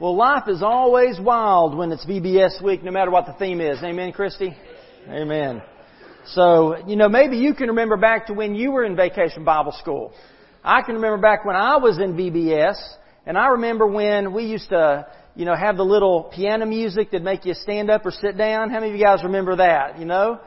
Well, life is always wild when it's VBS week, no matter what the theme is. Amen, Christy? Amen. So, you know, maybe you can remember back to when you were in vacation Bible school. I can remember back when I was in VBS, and I remember when we used to, you know, have the little piano music that make you stand up or sit down. How many of you guys remember that, you know?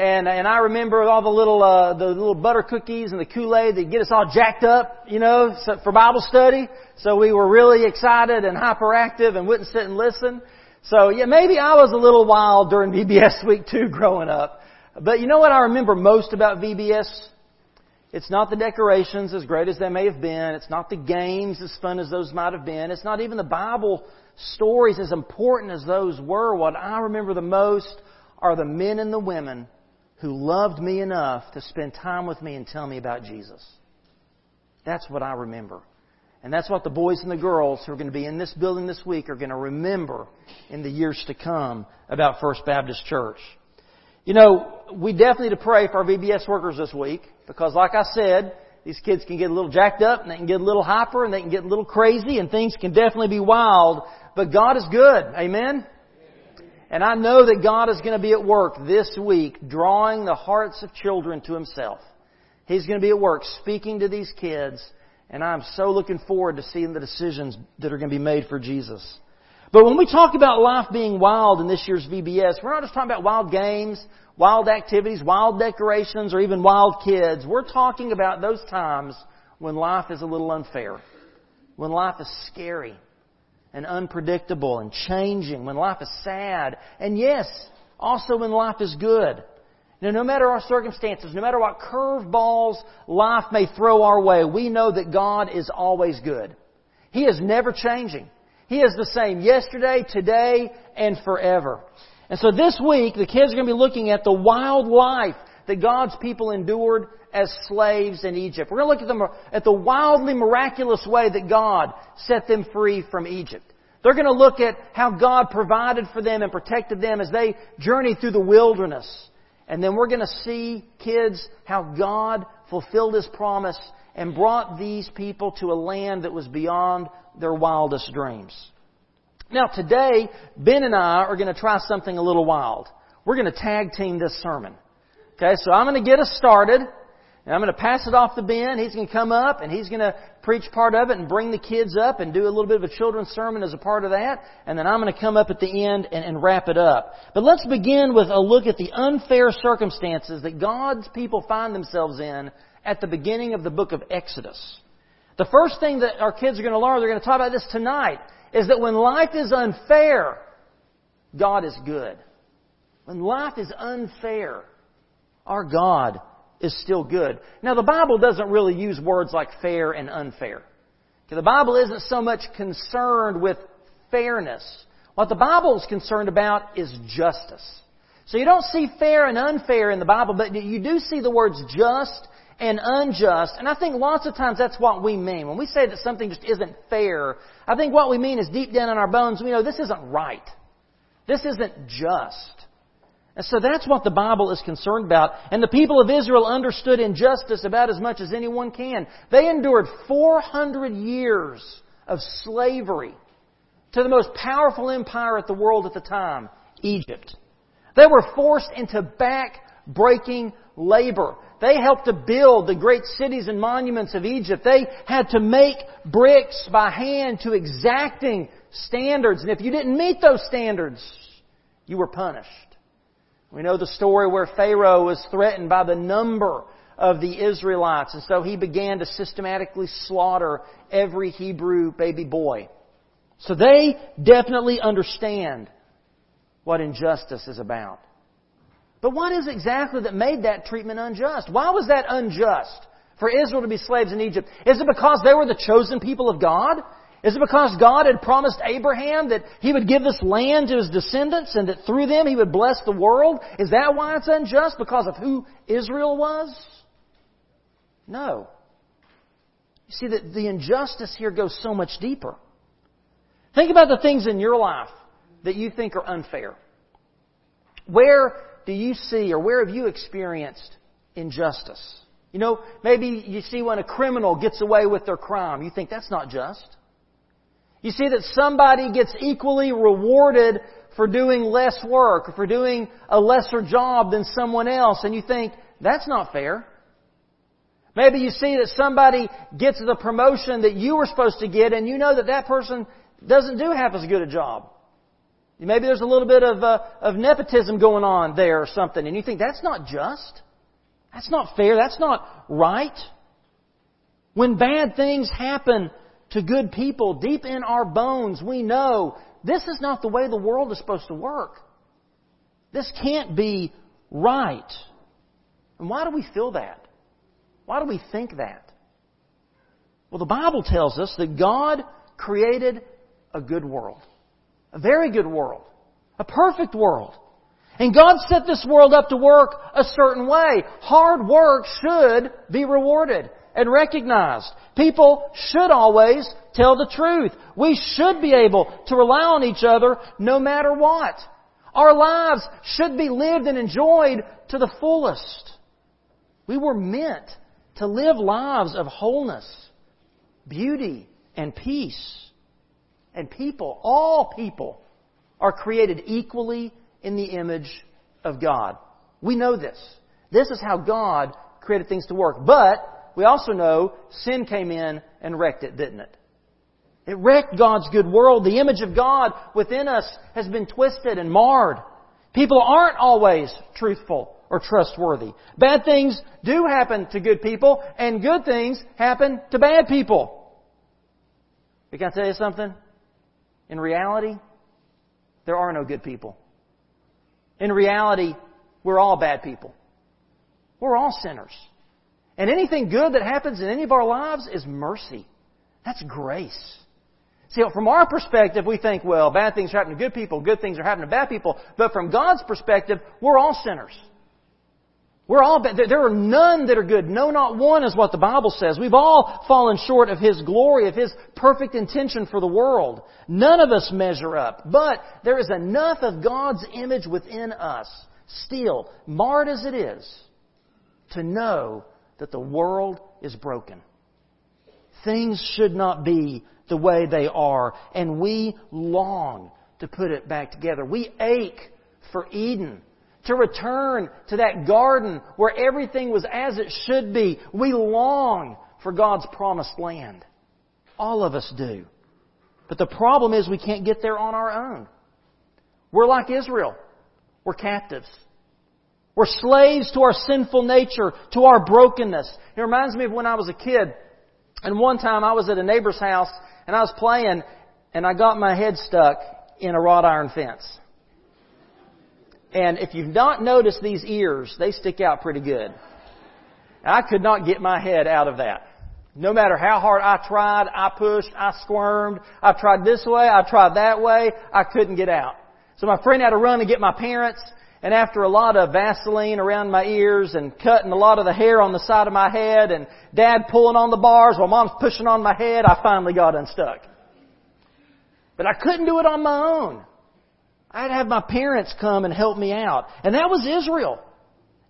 And, and I remember all the little, uh, the little butter cookies and the Kool-Aid that get us all jacked up, you know, for Bible study. So we were really excited and hyperactive and wouldn't sit and listen. So yeah, maybe I was a little wild during VBS week too growing up. But you know what I remember most about VBS? It's not the decorations as great as they may have been. It's not the games as fun as those might have been. It's not even the Bible stories as important as those were. What I remember the most are the men and the women who loved me enough to spend time with me and tell me about Jesus. That's what I remember. And that's what the boys and the girls who are going to be in this building this week are going to remember in the years to come about First Baptist Church. You know, we definitely need to pray for our VBS workers this week because like I said, these kids can get a little jacked up and they can get a little hyper and they can get a little crazy and things can definitely be wild, but God is good. Amen? And I know that God is going to be at work this week drawing the hearts of children to Himself. He's going to be at work speaking to these kids, and I'm so looking forward to seeing the decisions that are going to be made for Jesus. But when we talk about life being wild in this year's VBS, we're not just talking about wild games, wild activities, wild decorations, or even wild kids. We're talking about those times when life is a little unfair, when life is scary, and unpredictable and changing, when life is sad, and yes, also when life is good. Now, no matter our circumstances, no matter what curveballs life may throw our way, we know that God is always good. He is never changing. He is the same yesterday, today, and forever. And so this week, the kids are going to be looking at the wild life that God's people endured as slaves in Egypt. We're going to look at, them, at the wildly miraculous way that God set them free from Egypt. They're going to look at how God provided for them and protected them as they journeyed through the wilderness. And then we're going to see, kids, how God fulfilled His promise and brought these people to a land that was beyond their wildest dreams. Now today, Ben and I are going to try something a little wild. We're going to tag team this sermon. Okay, so I'm going to get us started. And I'm going to pass it off to Ben. He's going to come up and he's going to preach part of it and bring the kids up and do a little bit of a children's sermon as a part of that. And then I'm going to come up at the end and, and wrap it up. But let's begin with a look at the unfair circumstances that God's people find themselves in at the beginning of the book of Exodus. The first thing that our kids are going to learn, they're going to talk about this tonight, is that when life is unfair, God is good. When life is unfair, our God is still good. Now, the Bible doesn't really use words like fair and unfair. The Bible isn't so much concerned with fairness. What the Bible is concerned about is justice. So you don't see fair and unfair in the Bible, but you do see the words just and unjust. And I think lots of times that's what we mean. When we say that something just isn't fair, I think what we mean is deep down in our bones, we know this isn't right. This isn't just. And so that's what the Bible is concerned about. And the people of Israel understood injustice about as much as anyone can. They endured 400 years of slavery to the most powerful empire at the world at the time, Egypt. They were forced into back-breaking labor. They helped to build the great cities and monuments of Egypt. They had to make bricks by hand to exacting standards. And if you didn't meet those standards, you were punished. We know the story where Pharaoh was threatened by the number of the Israelites, and so he began to systematically slaughter every Hebrew baby boy. So they definitely understand what injustice is about. But what is exactly that made that treatment unjust? Why was that unjust for Israel to be slaves in Egypt? Is it because they were the chosen people of God? Is it because God had promised Abraham that he would give this land to his descendants and that through them he would bless the world? Is that why it's unjust? Because of who Israel was? No. You see that the injustice here goes so much deeper. Think about the things in your life that you think are unfair. Where do you see or where have you experienced injustice? You know, maybe you see when a criminal gets away with their crime, you think that's not just. You see that somebody gets equally rewarded for doing less work or for doing a lesser job than someone else, and you think, that's not fair. Maybe you see that somebody gets the promotion that you were supposed to get, and you know that that person doesn't do half as good a job. Maybe there's a little bit of, uh, of nepotism going on there or something, and you think that's not just. That's not fair. That's not right. When bad things happen to good people, deep in our bones, we know this is not the way the world is supposed to work. This can't be right. And why do we feel that? Why do we think that? Well, the Bible tells us that God created a good world. A very good world. A perfect world. And God set this world up to work a certain way. Hard work should be rewarded and recognized. People should always tell the truth. We should be able to rely on each other no matter what. Our lives should be lived and enjoyed to the fullest. We were meant to live lives of wholeness, beauty, and peace. And people, all people, are created equally in the image of God. We know this. This is how God created things to work. But we also know sin came in and wrecked it, didn't it? It wrecked God's good world. The image of God within us has been twisted and marred. People aren't always truthful or trustworthy. Bad things do happen to good people, and good things happen to bad people. Can I tell you something? In reality, there are no good people. In reality, we're all bad people. We're all sinners. And anything good that happens in any of our lives is mercy. That's grace. See, from our perspective, we think, well, bad things are happening to good people, good things are happening to bad people. But from God's perspective, we're all sinners. We're all bad. There are none that are good. No, not one is what the Bible says. We've all fallen short of His glory, of His perfect intention for the world. None of us measure up. But there is enough of God's image within us, still, marred as it is, to know that the world is broken. Things should not be the way they are, and we long to put it back together. We ache for Eden to return to that garden where everything was as it should be. We long for God's promised land. All of us do. But the problem is we can't get there on our own. We're like Israel. We're captives. We're slaves to our sinful nature, to our brokenness. It reminds me of when I was a kid. And one time I was at a neighbor's house and I was playing and I got my head stuck in a wrought iron fence. And if you've not noticed these ears, they stick out pretty good. I could not get my head out of that. No matter how hard I tried, I pushed, I squirmed, I tried this way, I tried that way, I couldn't get out. So my friend had to run to get my parents, and after a lot of Vaseline around my ears and cutting a lot of the hair on the side of my head and dad pulling on the bars while mom's pushing on my head, I finally got unstuck. But I couldn't do it on my own. I had to have my parents come and help me out. And that was Israel.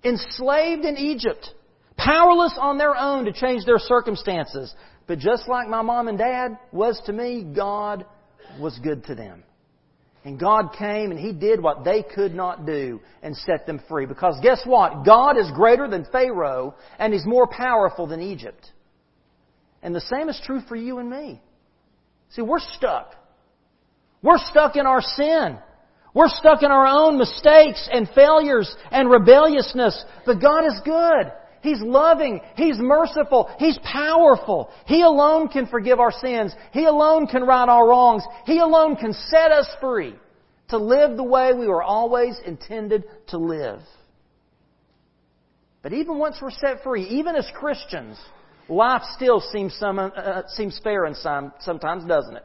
Enslaved in Egypt. Powerless on their own to change their circumstances. But just like my mom and dad was to me, God was good to them. And God came and He did what they could not do and set them free. Because guess what? God is greater than Pharaoh and He's more powerful than Egypt. And the same is true for you and me. See, we're stuck. We're stuck in our sin. We're stuck in our own mistakes and failures and rebelliousness, but God is good. He's loving. He's merciful. He's powerful. He alone can forgive our sins. He alone can right our wrongs. He alone can set us free to live the way we were always intended to live. But even once we're set free, even as Christians, life still seems, some, uh, seems fair and some, sometimes, doesn't it?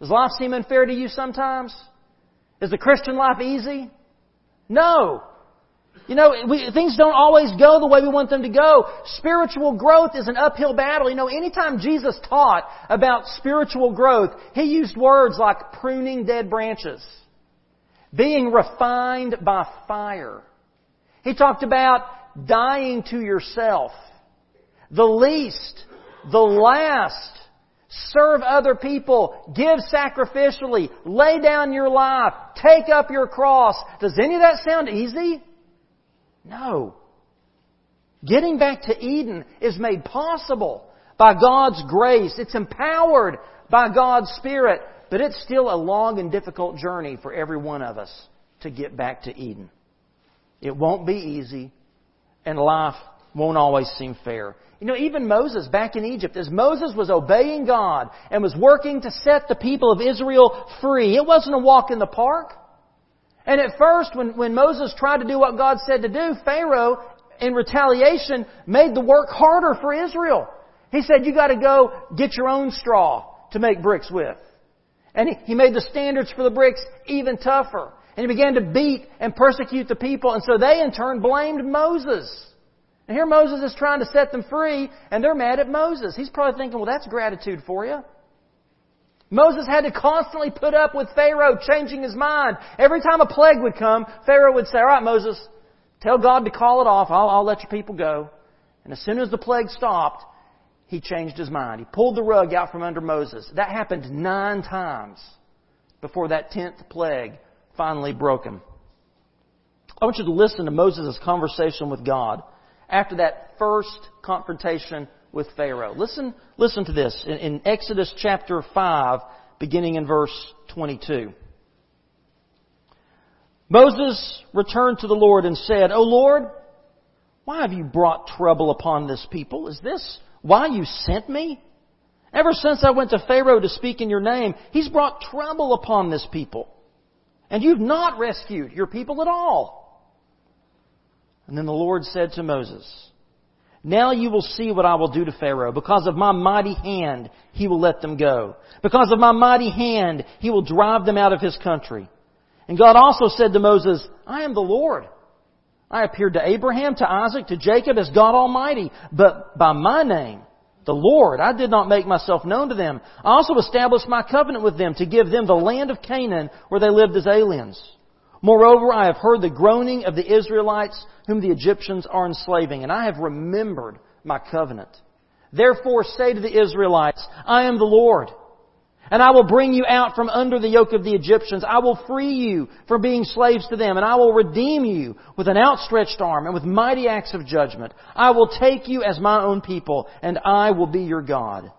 Does life seem unfair to you sometimes? Is the Christian life easy? No. You know, we, things don't always go the way we want them to go. Spiritual growth is an uphill battle. You know, anytime Jesus taught about spiritual growth, He used words like pruning dead branches, being refined by fire. He talked about dying to yourself. The least, the last serve other people, give sacrificially, lay down your life, take up your cross. Does any of that sound easy? No. Getting back to Eden is made possible by God's grace. It's empowered by God's Spirit, but it's still a long and difficult journey for every one of us to get back to Eden. It won't be easy, and life won't always seem fair. You know, even Moses back in Egypt, as Moses was obeying God and was working to set the people of Israel free, it wasn't a walk in the park. And at first, when, when Moses tried to do what God said to do, Pharaoh, in retaliation, made the work harder for Israel. He said, you gotta go get your own straw to make bricks with. And he, he made the standards for the bricks even tougher. And he began to beat and persecute the people. And so they in turn blamed Moses. And here Moses is trying to set them free, and they're mad at Moses. He's probably thinking, well, that's gratitude for you. Moses had to constantly put up with Pharaoh changing his mind. Every time a plague would come, Pharaoh would say, all right, Moses, tell God to call it off. I'll, I'll let your people go. And as soon as the plague stopped, he changed his mind. He pulled the rug out from under Moses. That happened nine times before that tenth plague finally broke him. I want you to listen to Moses' conversation with God after that first confrontation with Pharaoh. Listen, listen to this in, in Exodus chapter 5, beginning in verse 22. Moses returned to the Lord and said, O Lord, why have you brought trouble upon this people? Is this why you sent me? Ever since I went to Pharaoh to speak in your name, he's brought trouble upon this people. And you've not rescued your people at all. And then the Lord said to Moses, Now you will see what I will do to Pharaoh. Because of my mighty hand, he will let them go. Because of my mighty hand, he will drive them out of his country. And God also said to Moses, I am the Lord. I appeared to Abraham, to Isaac, to Jacob as God Almighty, but by my name, the Lord, I did not make myself known to them. I also established my covenant with them to give them the land of Canaan where they lived as aliens. Moreover, I have heard the groaning of the Israelites whom the Egyptians are enslaving, and I have remembered my covenant. Therefore say to the Israelites, I am the Lord. And I will bring you out from under the yoke of the Egyptians. I will free you from being slaves to them, and I will redeem you with an outstretched arm and with mighty acts of judgment. I will take you as my own people, and I will be your God.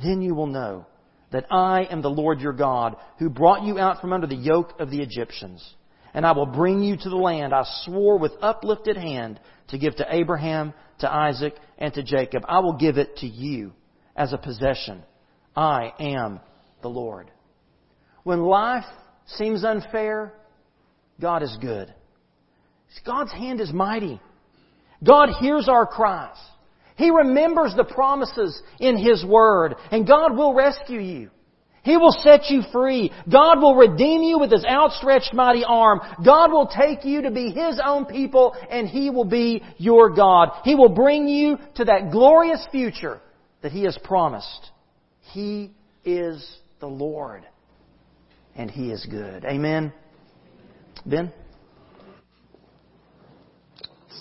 Then you will know that I am the Lord your God, who brought you out from under the yoke of the Egyptians and I will bring you to the land I swore with uplifted hand to give to Abraham, to Isaac, and to Jacob. I will give it to you as a possession. I am the Lord. When life seems unfair, God is good. God's hand is mighty. God hears our cries. He remembers the promises in His Word, and God will rescue you. He will set you free. God will redeem you with His outstretched mighty arm. God will take you to be His own people and He will be your God. He will bring you to that glorious future that He has promised. He is the Lord and He is good. Amen. Ben?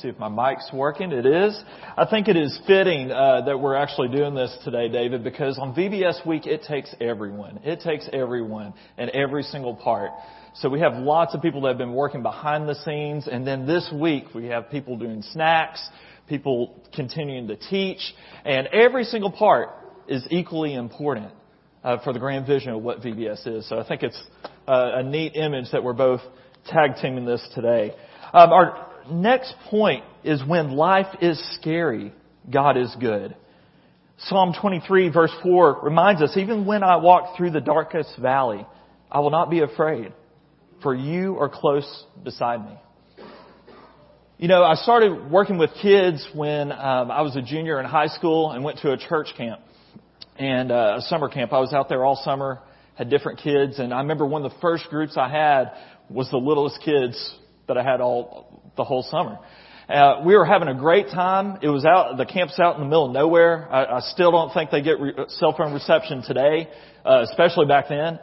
See if my mic's working. It is. I think it is fitting uh, that we're actually doing this today, David, because on VBS week it takes everyone. It takes everyone and every single part. So we have lots of people that have been working behind the scenes, and then this week we have people doing snacks, people continuing to teach, and every single part is equally important uh, for the grand vision of what VBS is. So I think it's uh, a neat image that we're both tag teaming this today. Um, our next point is when life is scary, God is good. Psalm 23 verse 4 reminds us, even when I walk through the darkest valley, I will not be afraid, for you are close beside me. You know, I started working with kids when um, I was a junior in high school and went to a church camp and uh, a summer camp. I was out there all summer, had different kids, and I remember one of the first groups I had was the littlest kids that I had all the whole summer. Uh, we were having a great time. It was out, the camp's out in the middle of nowhere. I, I still don't think they get re- cell phone reception today, uh, especially back then.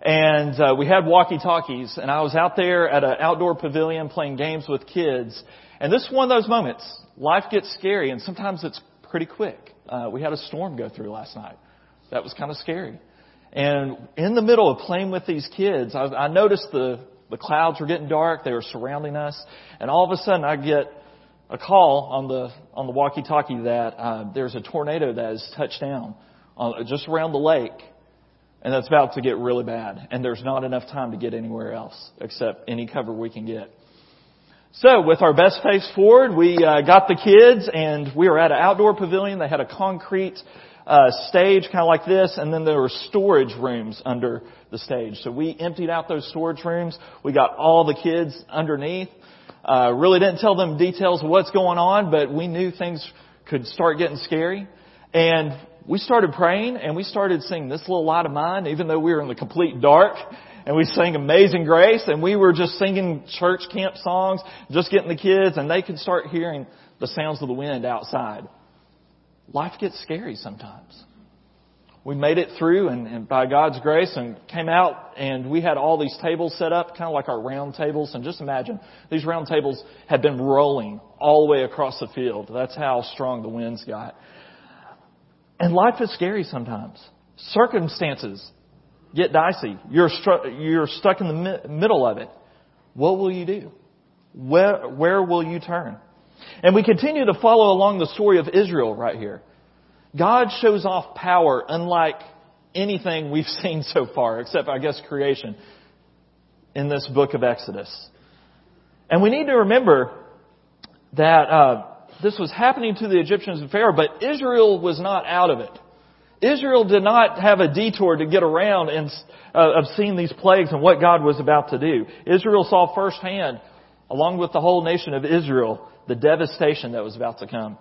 And uh, we had walkie-talkies, and I was out there at an outdoor pavilion playing games with kids. And this is one of those moments. Life gets scary, and sometimes it's pretty quick. Uh, we had a storm go through last night. that was kind of scary. And in the middle of playing with these kids, I, I noticed the, the clouds were getting dark. They were surrounding us. And all of a sudden I get a call on the, on the walkie-talkie that, uh, there's a tornado that has touched down on, just around the lake. And that's about to get really bad. And there's not enough time to get anywhere else except any cover we can get. So with our best face forward, we uh, got the kids and we were at an outdoor pavilion. They had a concrete uh, stage kind of like this and then there were storage rooms under the stage. So we emptied out those storage rooms. We got all the kids underneath. Uh, really didn't tell them details of what's going on, but we knew things could start getting scary. And we started praying and we started singing this little light of mine, even though we were in the complete dark and we sang Amazing Grace and we were just singing church camp songs, just getting the kids and they could start hearing the sounds of the wind outside. Life gets scary sometimes. We made it through and, and by God's grace and came out and we had all these tables set up, kind of like our round tables. And just imagine, these round tables had been rolling all the way across the field. That's how strong the winds got. And life is scary sometimes. Circumstances get dicey. You're, stru- you're stuck in the mi- middle of it. What will you do? Where, where will you turn? And we continue to follow along the story of Israel right here. God shows off power unlike anything we've seen so far, except I guess creation, in this book of Exodus. And we need to remember that uh, this was happening to the Egyptians and Pharaoh, but Israel was not out of it. Israel did not have a detour to get around and uh, of seeing these plagues and what God was about to do. Israel saw firsthand, along with the whole nation of Israel, the devastation that was about to come.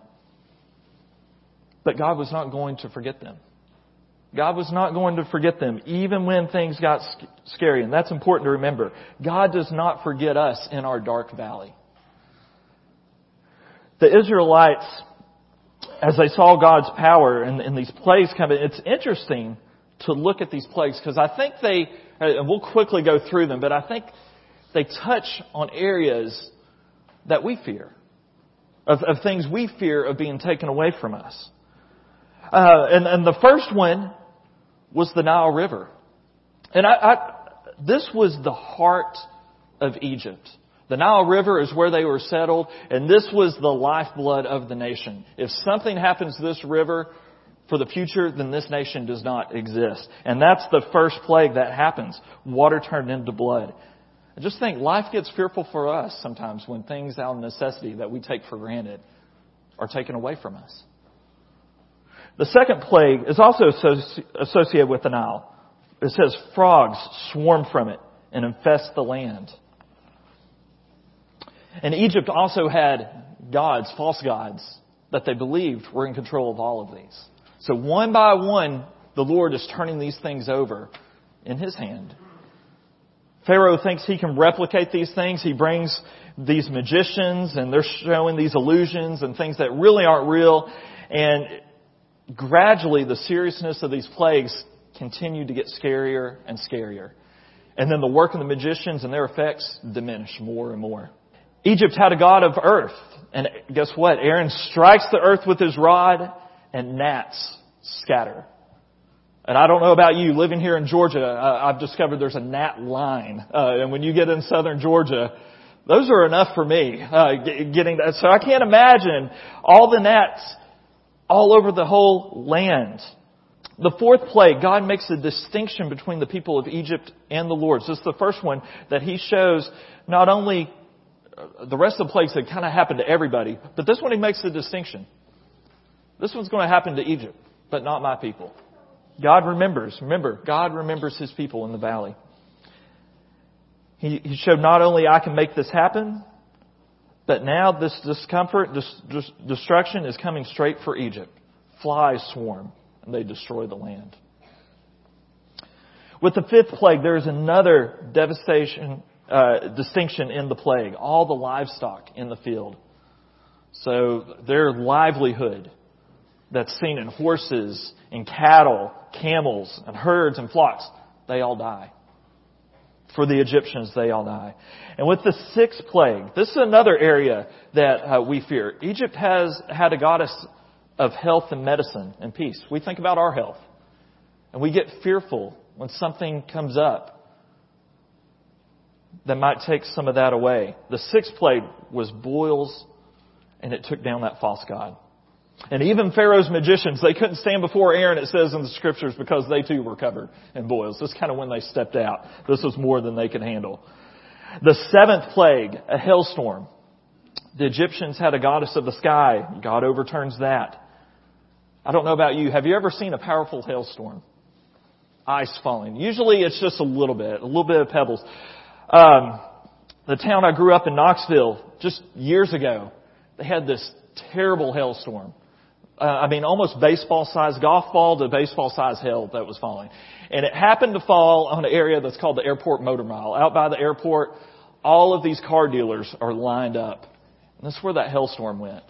But God was not going to forget them. God was not going to forget them, even when things got scary. And that's important to remember. God does not forget us in our dark valley. The Israelites as they saw God's power and, and these plagues coming, it's interesting to look at these plagues because I think they, and we'll quickly go through them, but I think they touch on areas that we fear, of, of things we fear of being taken away from us. Uh, and, and the first one was the Nile River. And I, I, this was the heart of Egypt. The Nile River is where they were settled, and this was the lifeblood of the nation. If something happens to this river for the future, then this nation does not exist. And that's the first plague that happens. Water turned into blood. I just think life gets fearful for us sometimes when things out of necessity that we take for granted are taken away from us. The second plague is also associated with the Nile. It says frogs swarm from it and infest the land. And Egypt also had gods, false gods, that they believed were in control of all of these. So one by one, the Lord is turning these things over in His hand. Pharaoh thinks he can replicate these things. He brings these magicians and they're showing these illusions and things that really aren't real. And gradually the seriousness of these plagues continue to get scarier and scarier. And then the work of the magicians and their effects diminish more and more. Egypt had a god of earth. And guess what? Aaron strikes the earth with his rod and gnats scatter. And I don't know about you, living here in Georgia, uh, I've discovered there's a gnat line. Uh, and when you get in southern Georgia, those are enough for me, uh, getting that. So I can't imagine all the gnats all over the whole land. The fourth plague, God makes a distinction between the people of Egypt and the Lord. So this is the first one that He shows not only the rest of the plagues had kind of happened to everybody, but this one he makes a distinction. This one's going to happen to Egypt, but not my people. God remembers. Remember, God remembers his people in the valley. He, he showed not only I can make this happen, but now this discomfort, this, this destruction is coming straight for Egypt. Flies swarm and they destroy the land. With the fifth plague, there is another devastation uh, distinction in the plague. All the livestock in the field. So their livelihood that's seen in horses and cattle, camels and herds and flocks, they all die. For the Egyptians, they all die. And with the sixth plague, this is another area that uh, we fear. Egypt has had a goddess of health and medicine and peace. We think about our health. And we get fearful when something comes up that might take some of that away. The sixth plague was boils, and it took down that false god. And even Pharaoh's magicians, they couldn't stand before Aaron, it says in the scriptures, because they too were covered in boils. This is kind of when they stepped out. This was more than they could handle. The seventh plague, a hailstorm. The Egyptians had a goddess of the sky. God overturns that. I don't know about you. Have you ever seen a powerful hailstorm? Ice falling. Usually it's just a little bit, a little bit of pebbles. Um, the town I grew up in, Knoxville, just years ago, they had this terrible hailstorm. Uh, I mean, almost baseball size golf ball to baseball size hail that was falling. And it happened to fall on an area that's called the Airport Motor Mile. Out by the airport, all of these car dealers are lined up. And that's where that hailstorm went.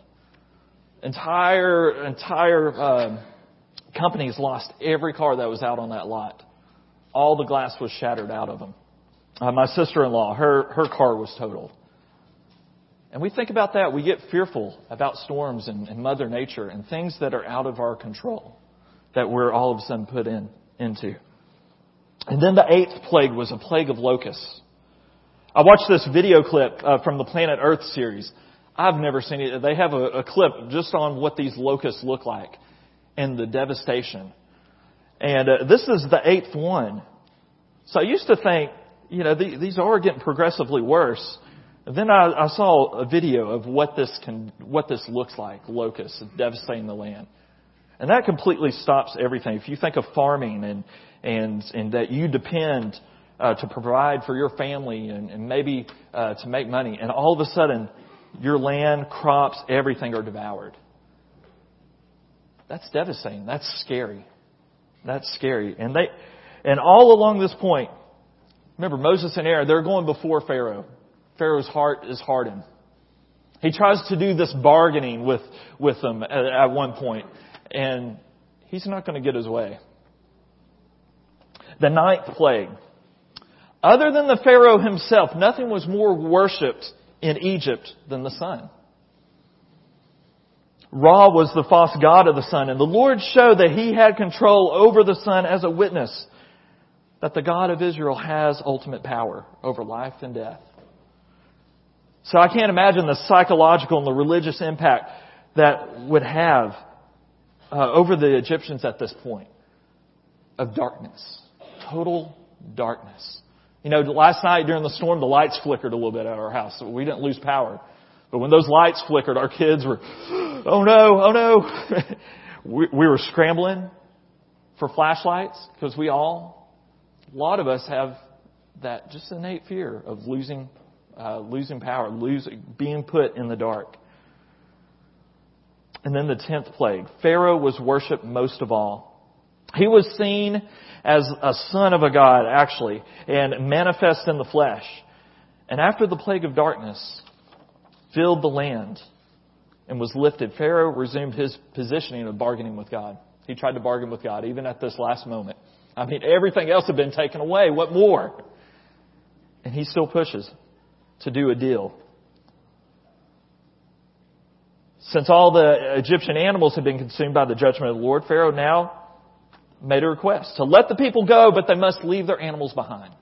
Entire, entire, um, companies lost every car that was out on that lot. All the glass was shattered out of them. Uh, my sister-in-law, her, her car was totaled. And we think about that, we get fearful about storms and, and Mother Nature and things that are out of our control that we're all of a sudden put in, into. And then the eighth plague was a plague of locusts. I watched this video clip uh, from the Planet Earth series. I've never seen it. They have a, a clip just on what these locusts look like and the devastation. And uh, this is the eighth one. So I used to think, you know, the, these are getting progressively worse. Then I, I saw a video of what this can, what this looks like, locusts devastating the land. And that completely stops everything. If you think of farming and, and, and that you depend uh, to provide for your family and, and maybe uh, to make money, and all of a sudden your land, crops, everything are devoured. That's devastating. That's scary. That's scary. And they, and all along this point, remember Moses and Aaron, they're going before Pharaoh. Pharaoh's heart is hardened. He tries to do this bargaining with, with them at, at one point, and he's not going to get his way. The ninth plague. Other than the Pharaoh himself, nothing was more worshipped in Egypt than the sun. Ra was the false god of the sun, and the Lord showed that he had control over the sun as a witness that the God of Israel has ultimate power over life and death. So I can't imagine the psychological and the religious impact that would have uh, over the Egyptians at this point of darkness. Total darkness. You know, last night during the storm, the lights flickered a little bit at our house. So we didn't lose power. But when those lights flickered, our kids were, oh no, oh no. we, we were scrambling for flashlights because we all, a lot of us have that just innate fear of losing uh, losing power, losing, being put in the dark. And then the tenth plague. Pharaoh was worshipped most of all. He was seen as a son of a god, actually, and manifest in the flesh. And after the plague of darkness filled the land and was lifted, Pharaoh resumed his positioning of bargaining with God. He tried to bargain with God, even at this last moment. I mean, everything else had been taken away. What more? And he still pushes to do a deal. Since all the Egyptian animals had been consumed by the judgment of the Lord, Pharaoh now made a request to let the people go, but they must leave their animals behind.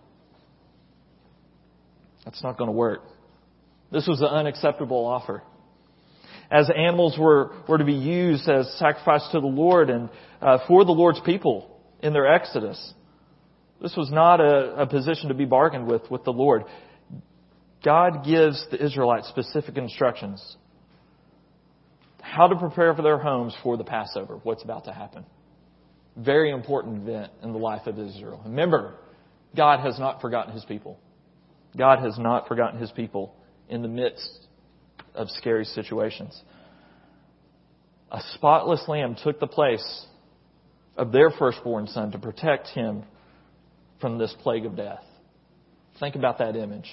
That's not going to work. This was an unacceptable offer. As animals were, were to be used as sacrifice to the Lord and uh, for the Lord's people in their exodus, this was not a, a position to be bargained with with the Lord. God gives the Israelites specific instructions how to prepare for their homes for the Passover, what's about to happen. Very important event in the life of Israel. Remember, God has not forgotten his people. God has not forgotten his people in the midst of scary situations. A spotless lamb took the place of their firstborn son to protect him from this plague of death. Think about that image.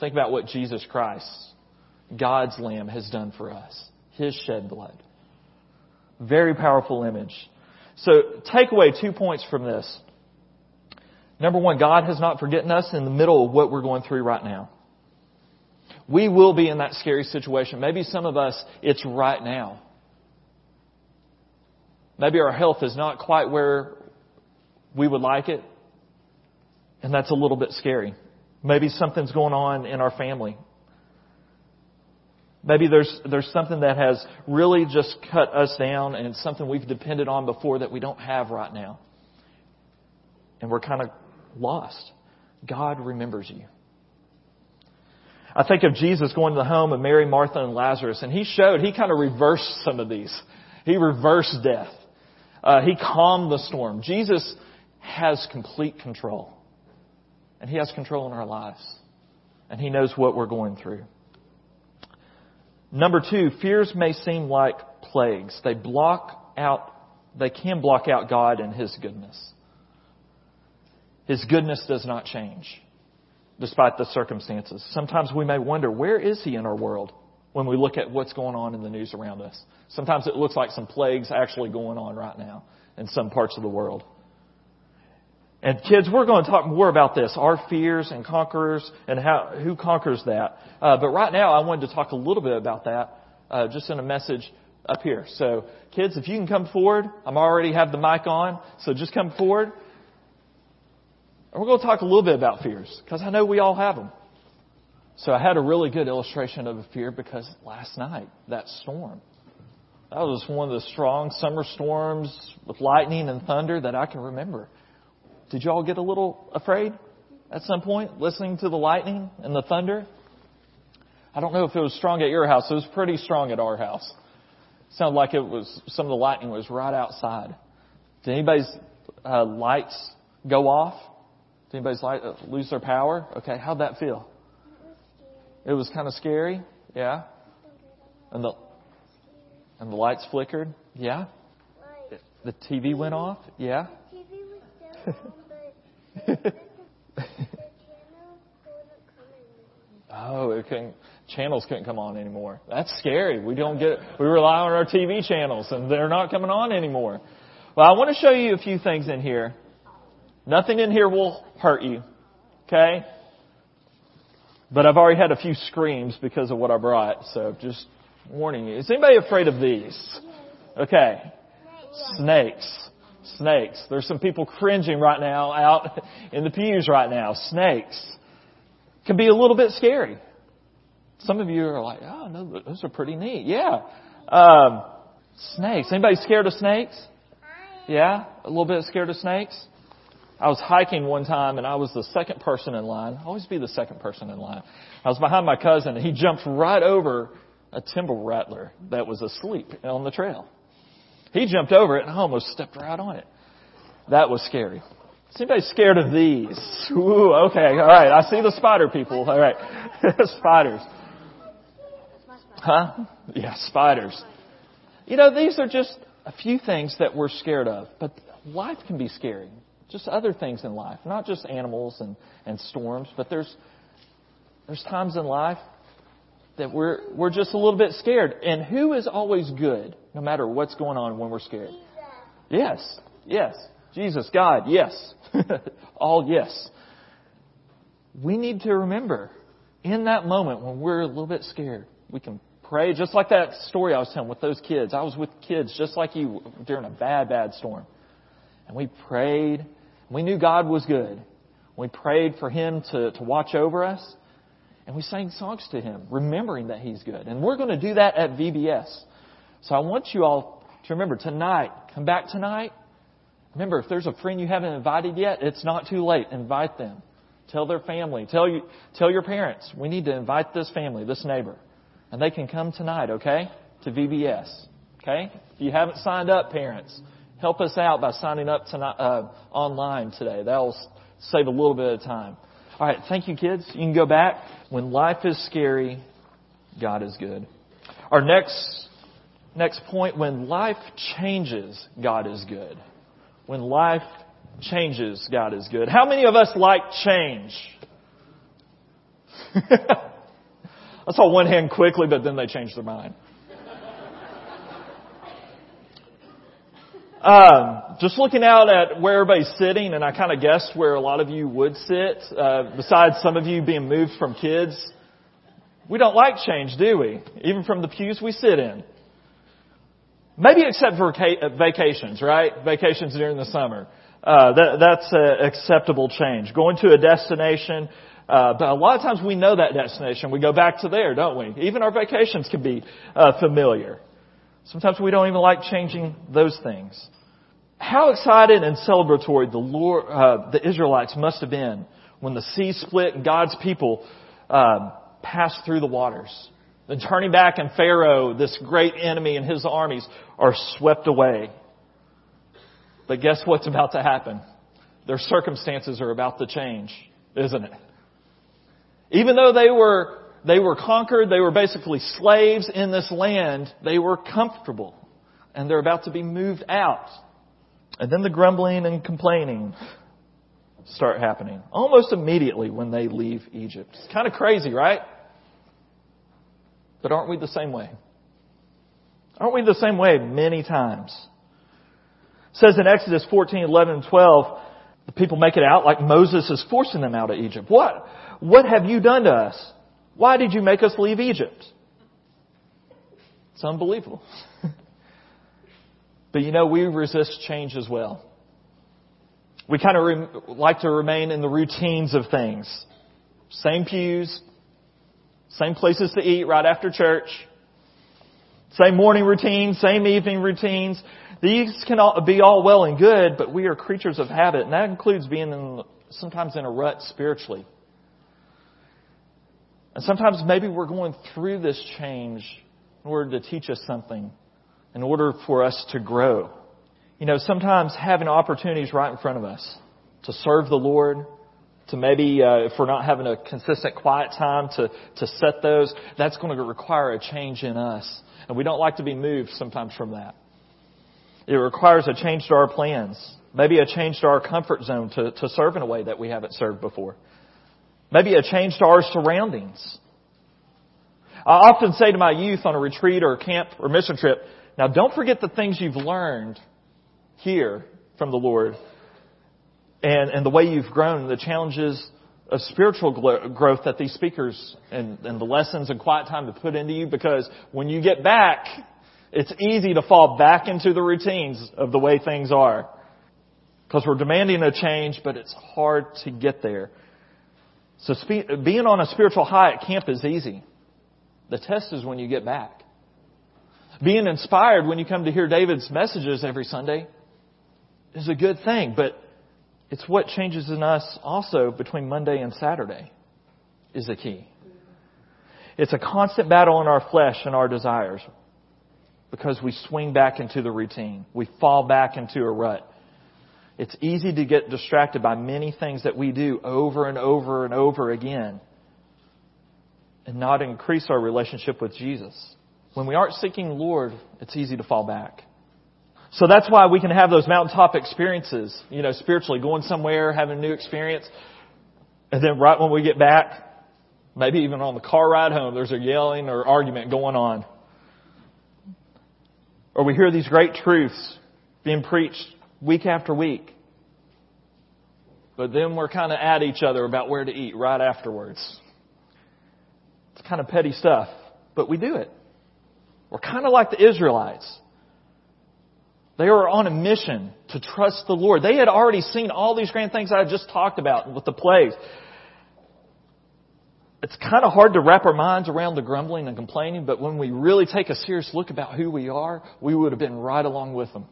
Think about what Jesus Christ, God's Lamb, has done for us. His shed blood. Very powerful image. So take away two points from this. Number one, God has not forgotten us in the middle of what we're going through right now. We will be in that scary situation. Maybe some of us, it's right now. Maybe our health is not quite where we would like it, and that's a little bit scary. Maybe something's going on in our family. Maybe there's, there's something that has really just cut us down and something we've depended on before that we don't have right now. And we're kind of lost. God remembers you. I think of Jesus going to the home of Mary, Martha, and Lazarus, and he showed, he kind of reversed some of these. He reversed death. Uh, he calmed the storm. Jesus has complete control. And he has control in our lives. And he knows what we're going through. Number two, fears may seem like plagues. They block out, they can block out God and His goodness. His goodness does not change despite the circumstances. Sometimes we may wonder, where is He in our world when we look at what's going on in the news around us? Sometimes it looks like some plagues actually going on right now in some parts of the world. And kids, we're going to talk more about this, our fears and conquerors and how, who conquers that. Uh, but right now I wanted to talk a little bit about that, uh, just in a message up here. So kids, if you can come forward, I'm already have the mic on, so just come forward. And we're going to talk a little bit about fears, because I know we all have them. So I had a really good illustration of a fear because last night, that storm, that was one of the strong summer storms with lightning and thunder that I can remember. Did y'all get a little afraid at some point listening to the lightning and the thunder? I don't know if it was strong at your house. It was pretty strong at our house. It sounded like it was some of the lightning was right outside. Did anybody's uh, lights go off? Did anybody's light uh, lose their power? Okay, how'd that feel? It was kind of scary. Yeah. And the and the lights flickered. Yeah. The TV went off. Yeah. oh, it couldn't, channels couldn't come on anymore. That's scary. We don't get, we rely on our TV channels and they're not coming on anymore. Well, I want to show you a few things in here. Nothing in here will hurt you. Okay? But I've already had a few screams because of what I brought, so just warning you. Is anybody afraid of these? Okay. Snakes. Snakes. There's some people cringing right now out in the pews right now. Snakes can be a little bit scary. Some of you are like, oh, no, those are pretty neat. Yeah. Um, snakes. Anybody scared of snakes? Yeah? A little bit scared of snakes? I was hiking one time and I was the second person in line. always be the second person in line. I was behind my cousin and he jumped right over a timber rattler that was asleep on the trail. He jumped over it and I almost stepped right on it. That was scary. Is anybody scared of these? Ooh, okay, all right. I see the spider people. All right, spiders. Huh? Yeah, spiders. You know, these are just a few things that we're scared of, but life can be scary. Just other things in life, not just animals and, and storms, but there's there's times in life that we're, we're just a little bit scared. And who is always good, no matter what's going on when we're scared? Yes, yes. Jesus, God, yes. All yes. We need to remember in that moment when we're a little bit scared, we can pray just like that story I was telling with those kids. I was with kids just like you during a bad, bad storm. And we prayed. We knew God was good. We prayed for Him to, to watch over us. And we sang songs to Him, remembering that He's good. And we're going to do that at VBS. So I want you all to remember tonight, come back tonight. Remember, if there's a friend you haven't invited yet, it's not too late. Invite them. Tell their family. Tell you, tell your parents. We need to invite this family, this neighbor. And they can come tonight, okay? To VBS. Okay? If you haven't signed up, parents, help us out by signing up tonight, uh, online today. That'll save a little bit of time. All right, thank you, kids. You can go back. When life is scary, God is good. Our next next point: when life changes, God is good. When life changes, God is good. How many of us like change? I saw one hand quickly, but then they changed their mind. Um, just looking out at where everybody's sitting, and I kind of guessed where a lot of you would sit, uh, besides some of you being moved from kids. We don't like change, do we? Even from the pews we sit in. Maybe except for uh, vacations, right? Vacations during the summer. Uh, that, that's an acceptable change. Going to a destination, uh, but a lot of times we know that destination. We go back to there, don't we? Even our vacations can be uh, familiar. Sometimes we don't even like changing those things. How excited and celebratory the Lord, uh, the Israelites must have been when the sea split and God's people uh, passed through the waters. Then turning back and Pharaoh, this great enemy and his armies, are swept away. But guess what's about to happen? Their circumstances are about to change, isn't it? Even though they were, they were conquered, they were basically slaves in this land, they were comfortable. And they're about to be moved out. And then the grumbling and complaining start happening almost immediately when they leave Egypt. It's kind of crazy, right? But aren't we the same way? Aren't we the same way many times? It says in Exodus 14, 11, and 12, the people make it out like Moses is forcing them out of Egypt. What? What have you done to us? Why did you make us leave Egypt? It's unbelievable. but you know, we resist change as well. We kind of re- like to remain in the routines of things. Same pews, same places to eat right after church, same morning routines, same evening routines. These can all, be all well and good, but we are creatures of habit, and that includes being in, sometimes in a rut spiritually. And sometimes maybe we're going through this change in order to teach us something, in order for us to grow. You know, sometimes having opportunities right in front of us to serve the Lord, to maybe, uh, if we're not having a consistent quiet time, to, to set those, that's going to require a change in us. And we don't like to be moved sometimes from that. It requires a change to our plans. Maybe a change to our comfort zone to, to serve in a way that we haven't served before. Maybe a change to our surroundings. I often say to my youth on a retreat or a camp or mission trip, now don't forget the things you've learned here from the Lord and, and the way you've grown, and the challenges of spiritual growth that these speakers and, and the lessons and quiet time to put into you because when you get back, it's easy to fall back into the routines of the way things are. Because we're demanding a change, but it's hard to get there. So spe- being on a spiritual high at camp is easy. The test is when you get back. Being inspired when you come to hear David's messages every Sunday is a good thing, but it's what changes in us also between Monday and Saturday is the key. It's a constant battle in our flesh and our desires because we swing back into the routine. We fall back into a rut. It's easy to get distracted by many things that we do over and over and over again and not increase our relationship with Jesus. When we aren't seeking Lord, it's easy to fall back. So that's why we can have those mountaintop experiences, you know, spiritually, going somewhere, having a new experience, and then right when we get back, maybe even on the car ride home, there's a yelling or argument going on. Or we hear these great truths being preached week after week. But then we're kind of at each other about where to eat right afterwards. It's kind of petty stuff, but we do it. We're kind of like the Israelites. They were on a mission to trust the Lord. They had already seen all these grand things I just talked about with the plagues. It's kind of hard to wrap our minds around the grumbling and complaining, but when we really take a serious look about who we are, we would have been right along with them.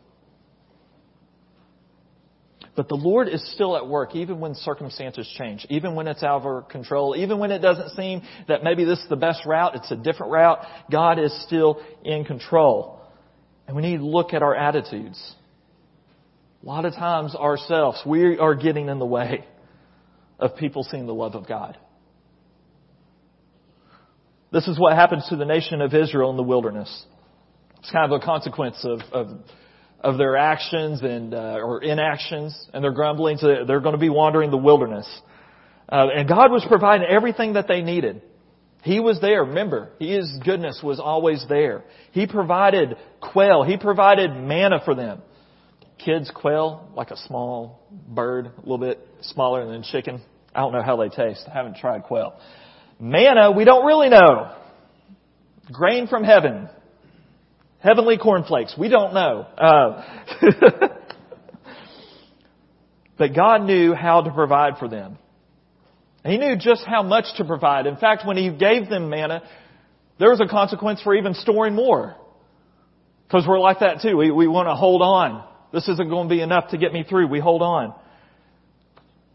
But the Lord is still at work even when circumstances change, even when it's out of our control, even when it doesn't seem that maybe this is the best route, it's a different route. God is still in control. And we need to look at our attitudes. A lot of times ourselves, we are getting in the way of people seeing the love of God. This is what happens to the nation of Israel in the wilderness. It's kind of a consequence of, of, of their actions and uh, or inactions and their grumbling. So they're going to be wandering the wilderness. Uh, and God was providing everything that they needed. He was there. Remember, His goodness was always there. He provided quail. He provided manna for them. Kids, quail, like a small bird, a little bit smaller than chicken. I don't know how they taste. I haven't tried quail. Manna, we don't really know. Grain from heaven. Heavenly cornflakes. We don't know. Uh, But God knew how to provide for them. He knew just how much to provide. In fact, when He gave them manna, there was a consequence for even storing more. Because we're like that too. We, we want to hold on. This isn't going to be enough to get me through. We hold on.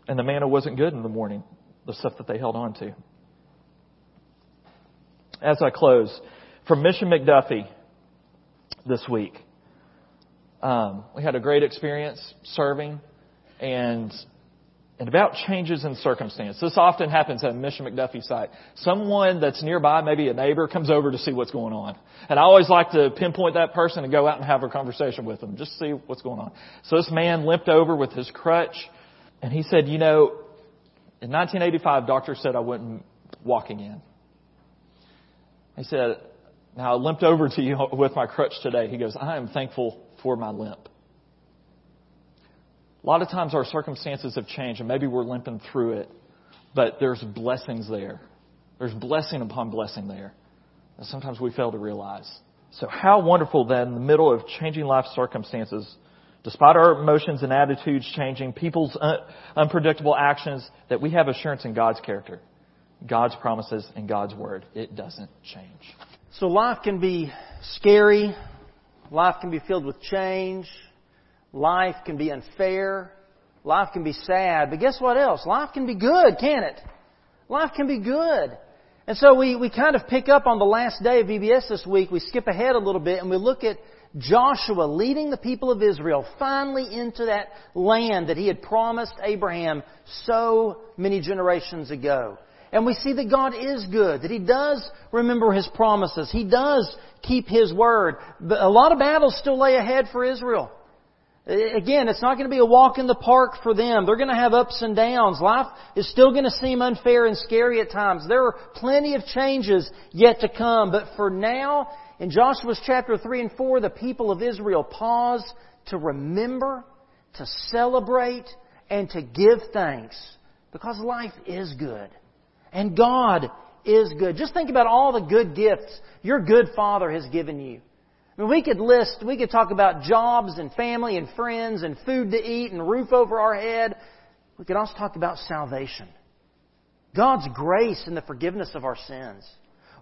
And the manna wasn't good in the morning, the stuff that they held on to. As I close, from Mission McDuffie this week, um, we had a great experience serving and and about changes in circumstance. This often happens at a Mission McDuffie site. Someone that's nearby, maybe a neighbor, comes over to see what's going on. And I always like to pinpoint that person and go out and have a conversation with them, just see what's going on. So this man limped over with his crutch, and he said, you know, in 1985, doctor said I wouldn't walk again. He said, now I limped over to you with my crutch today. He goes, I am thankful for my limp. A lot of times our circumstances have changed and maybe we're limping through it, but there's blessings there. There's blessing upon blessing there that sometimes we fail to realize. So how wonderful that in the middle of changing life circumstances, despite our emotions and attitudes changing, people's un- unpredictable actions, that we have assurance in God's character, God's promises, and God's word. It doesn't change. So life can be scary. Life can be filled with change. Life can be unfair. Life can be sad. But guess what else? Life can be good, can it? Life can be good. And so we, we kind of pick up on the last day of VBS this week. We skip ahead a little bit and we look at Joshua leading the people of Israel finally into that land that he had promised Abraham so many generations ago. And we see that God is good, that He does remember His promises. He does keep His word. But a lot of battles still lay ahead for Israel. Again, it's not going to be a walk in the park for them. They're going to have ups and downs. Life is still going to seem unfair and scary at times. There are plenty of changes yet to come. But for now, in Joshua's chapter 3 and 4, the people of Israel pause to remember, to celebrate, and to give thanks. Because life is good. And God is good. Just think about all the good gifts your good Father has given you. I mean, we could list, we could talk about jobs and family and friends and food to eat and roof over our head. We could also talk about salvation. God's grace and the forgiveness of our sins.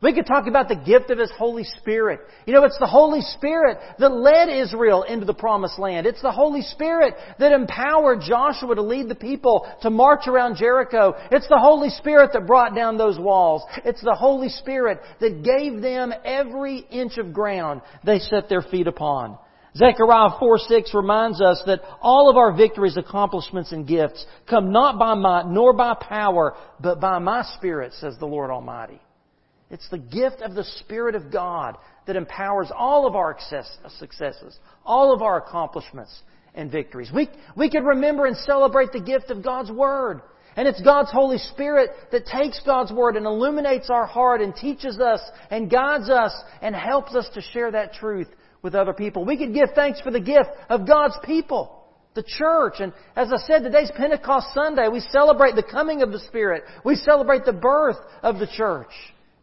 We could talk about the gift of His Holy Spirit. You know, it's the Holy Spirit that led Israel into the Promised Land. It's the Holy Spirit that empowered Joshua to lead the people to march around Jericho. It's the Holy Spirit that brought down those walls. It's the Holy Spirit that gave them every inch of ground they set their feet upon. Zechariah 4 6 reminds us that all of our victories, accomplishments, and gifts come not by might nor by power, but by my Spirit, says the Lord Almighty. It's the gift of the Spirit of God that empowers all of our uh, successes, all of our accomplishments and victories. We, we can remember and celebrate the gift of God's Word. And it's God's Holy Spirit that takes God's Word and illuminates our heart and teaches us and guides us and helps us to share that truth with other people. We could give thanks for the gift of God's people, the church. And as I said, today's Pentecost Sunday. We celebrate the coming of the Spirit. We celebrate the birth of the church.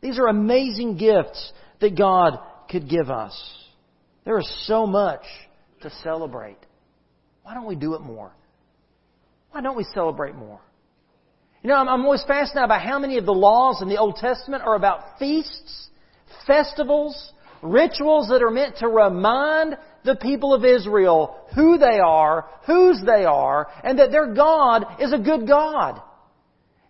These are amazing gifts that God could give us. There is so much to celebrate. Why don't we do it more? Why don't we celebrate more? You know, I'm, always fascinated by how many of the laws in the Old Testament are about feasts, festivals, rituals that are meant to remind the people of Israel who they are, whose they are, and that their God is a good God.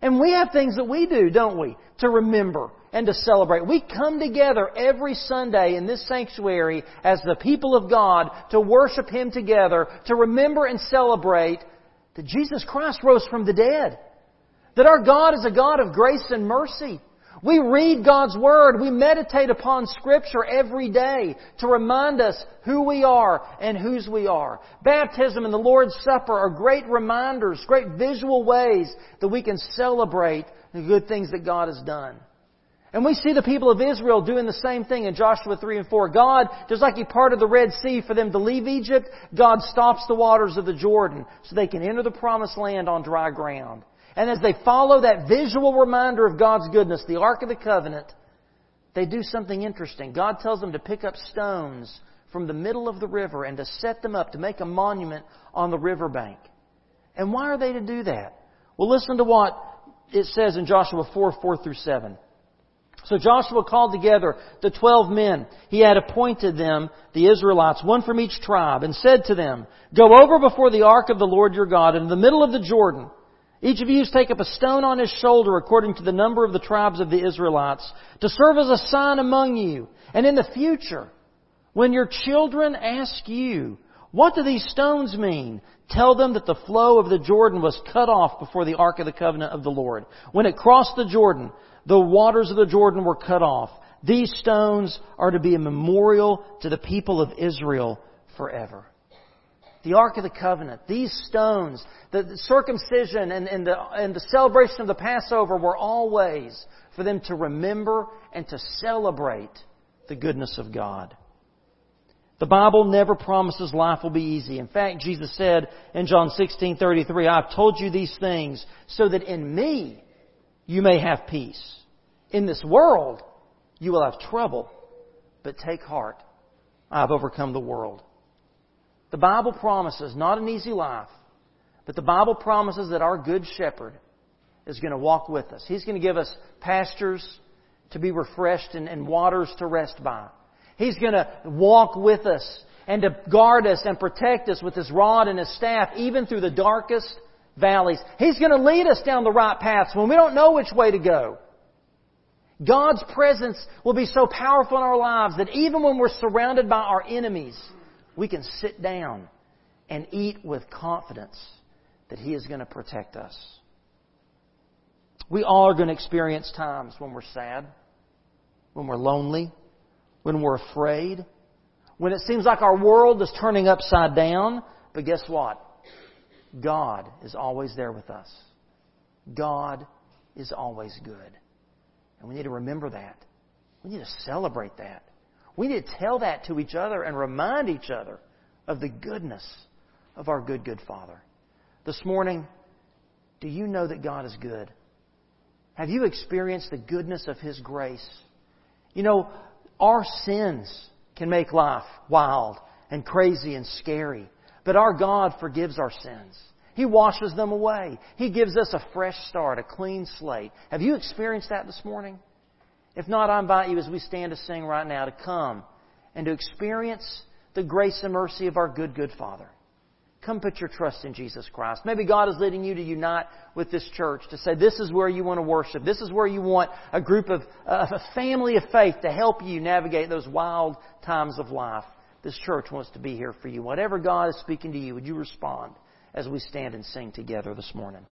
And we have things that we do, don't we, to remember and to celebrate. We come together every Sunday in this sanctuary as the people of God to worship Him together, to remember and celebrate that Jesus Christ rose from the dead. That our God is a God of grace and mercy. We read God's Word. We meditate upon Scripture every day to remind us who we are and whose we are. Baptism and the Lord's Supper are great reminders, great visual ways that we can celebrate the good things that God has done. And we see the people of Israel doing the same thing in Joshua 3 and 4. God, just like He parted the Red Sea for them to leave Egypt, God stops the waters of the Jordan so they can enter the promised land on dry ground. And as they follow that visual reminder of God's goodness, the Ark of the Covenant, they do something interesting. God tells them to pick up stones from the middle of the river and to set them up to make a monument on the riverbank. And why are they to do that? Well, listen to what it says in Joshua 4, 4 through 7. So Joshua called together the twelve men. He had appointed them, the Israelites, one from each tribe, and said to them, Go over before the ark of the Lord your God in the middle of the Jordan. Each of you take up a stone on his shoulder according to the number of the tribes of the Israelites to serve as a sign among you. And in the future, when your children ask you, what do these stones mean? Tell them that the flow of the Jordan was cut off before the Ark of the Covenant of the Lord. When it crossed the Jordan, the waters of the Jordan were cut off. These stones are to be a memorial to the people of Israel forever. The Ark of the Covenant, these stones, the circumcision and, and, the, and the celebration of the Passover were all ways for them to remember and to celebrate the goodness of God. The Bible never promises life will be easy. In fact, Jesus said in John 16:33, "I've told you these things so that in me you may have peace. In this world you will have trouble, but take heart. I've overcome the world." The Bible promises not an easy life, but the Bible promises that our good shepherd is going to walk with us. He's going to give us pastures to be refreshed and, and waters to rest by. He's going to walk with us and to guard us and protect us with His rod and His staff, even through the darkest valleys. He's going to lead us down the right paths when we don't know which way to go. God's presence will be so powerful in our lives that even when we're surrounded by our enemies, we can sit down and eat with confidence that He is going to protect us. We all are going to experience times when we're sad, when we're lonely, when we're afraid, when it seems like our world is turning upside down. But guess what? God is always there with us. God is always good. And we need to remember that. We need to celebrate that. We need to tell that to each other and remind each other of the goodness of our good, good Father. This morning, do you know that God is good? Have you experienced the goodness of His grace? You know, our sins can make life wild and crazy and scary, but our God forgives our sins. He washes them away. He gives us a fresh start, a clean slate. Have you experienced that this morning? If not, I invite you as we stand to sing right now to come and to experience the grace and mercy of our good, good Father. Come put your trust in Jesus Christ. Maybe God is leading you to unite with this church to say this is where you want to worship. This is where you want a group of, uh, a family of faith to help you navigate those wild times of life. This church wants to be here for you. Whatever God is speaking to you, would you respond as we stand and sing together this morning?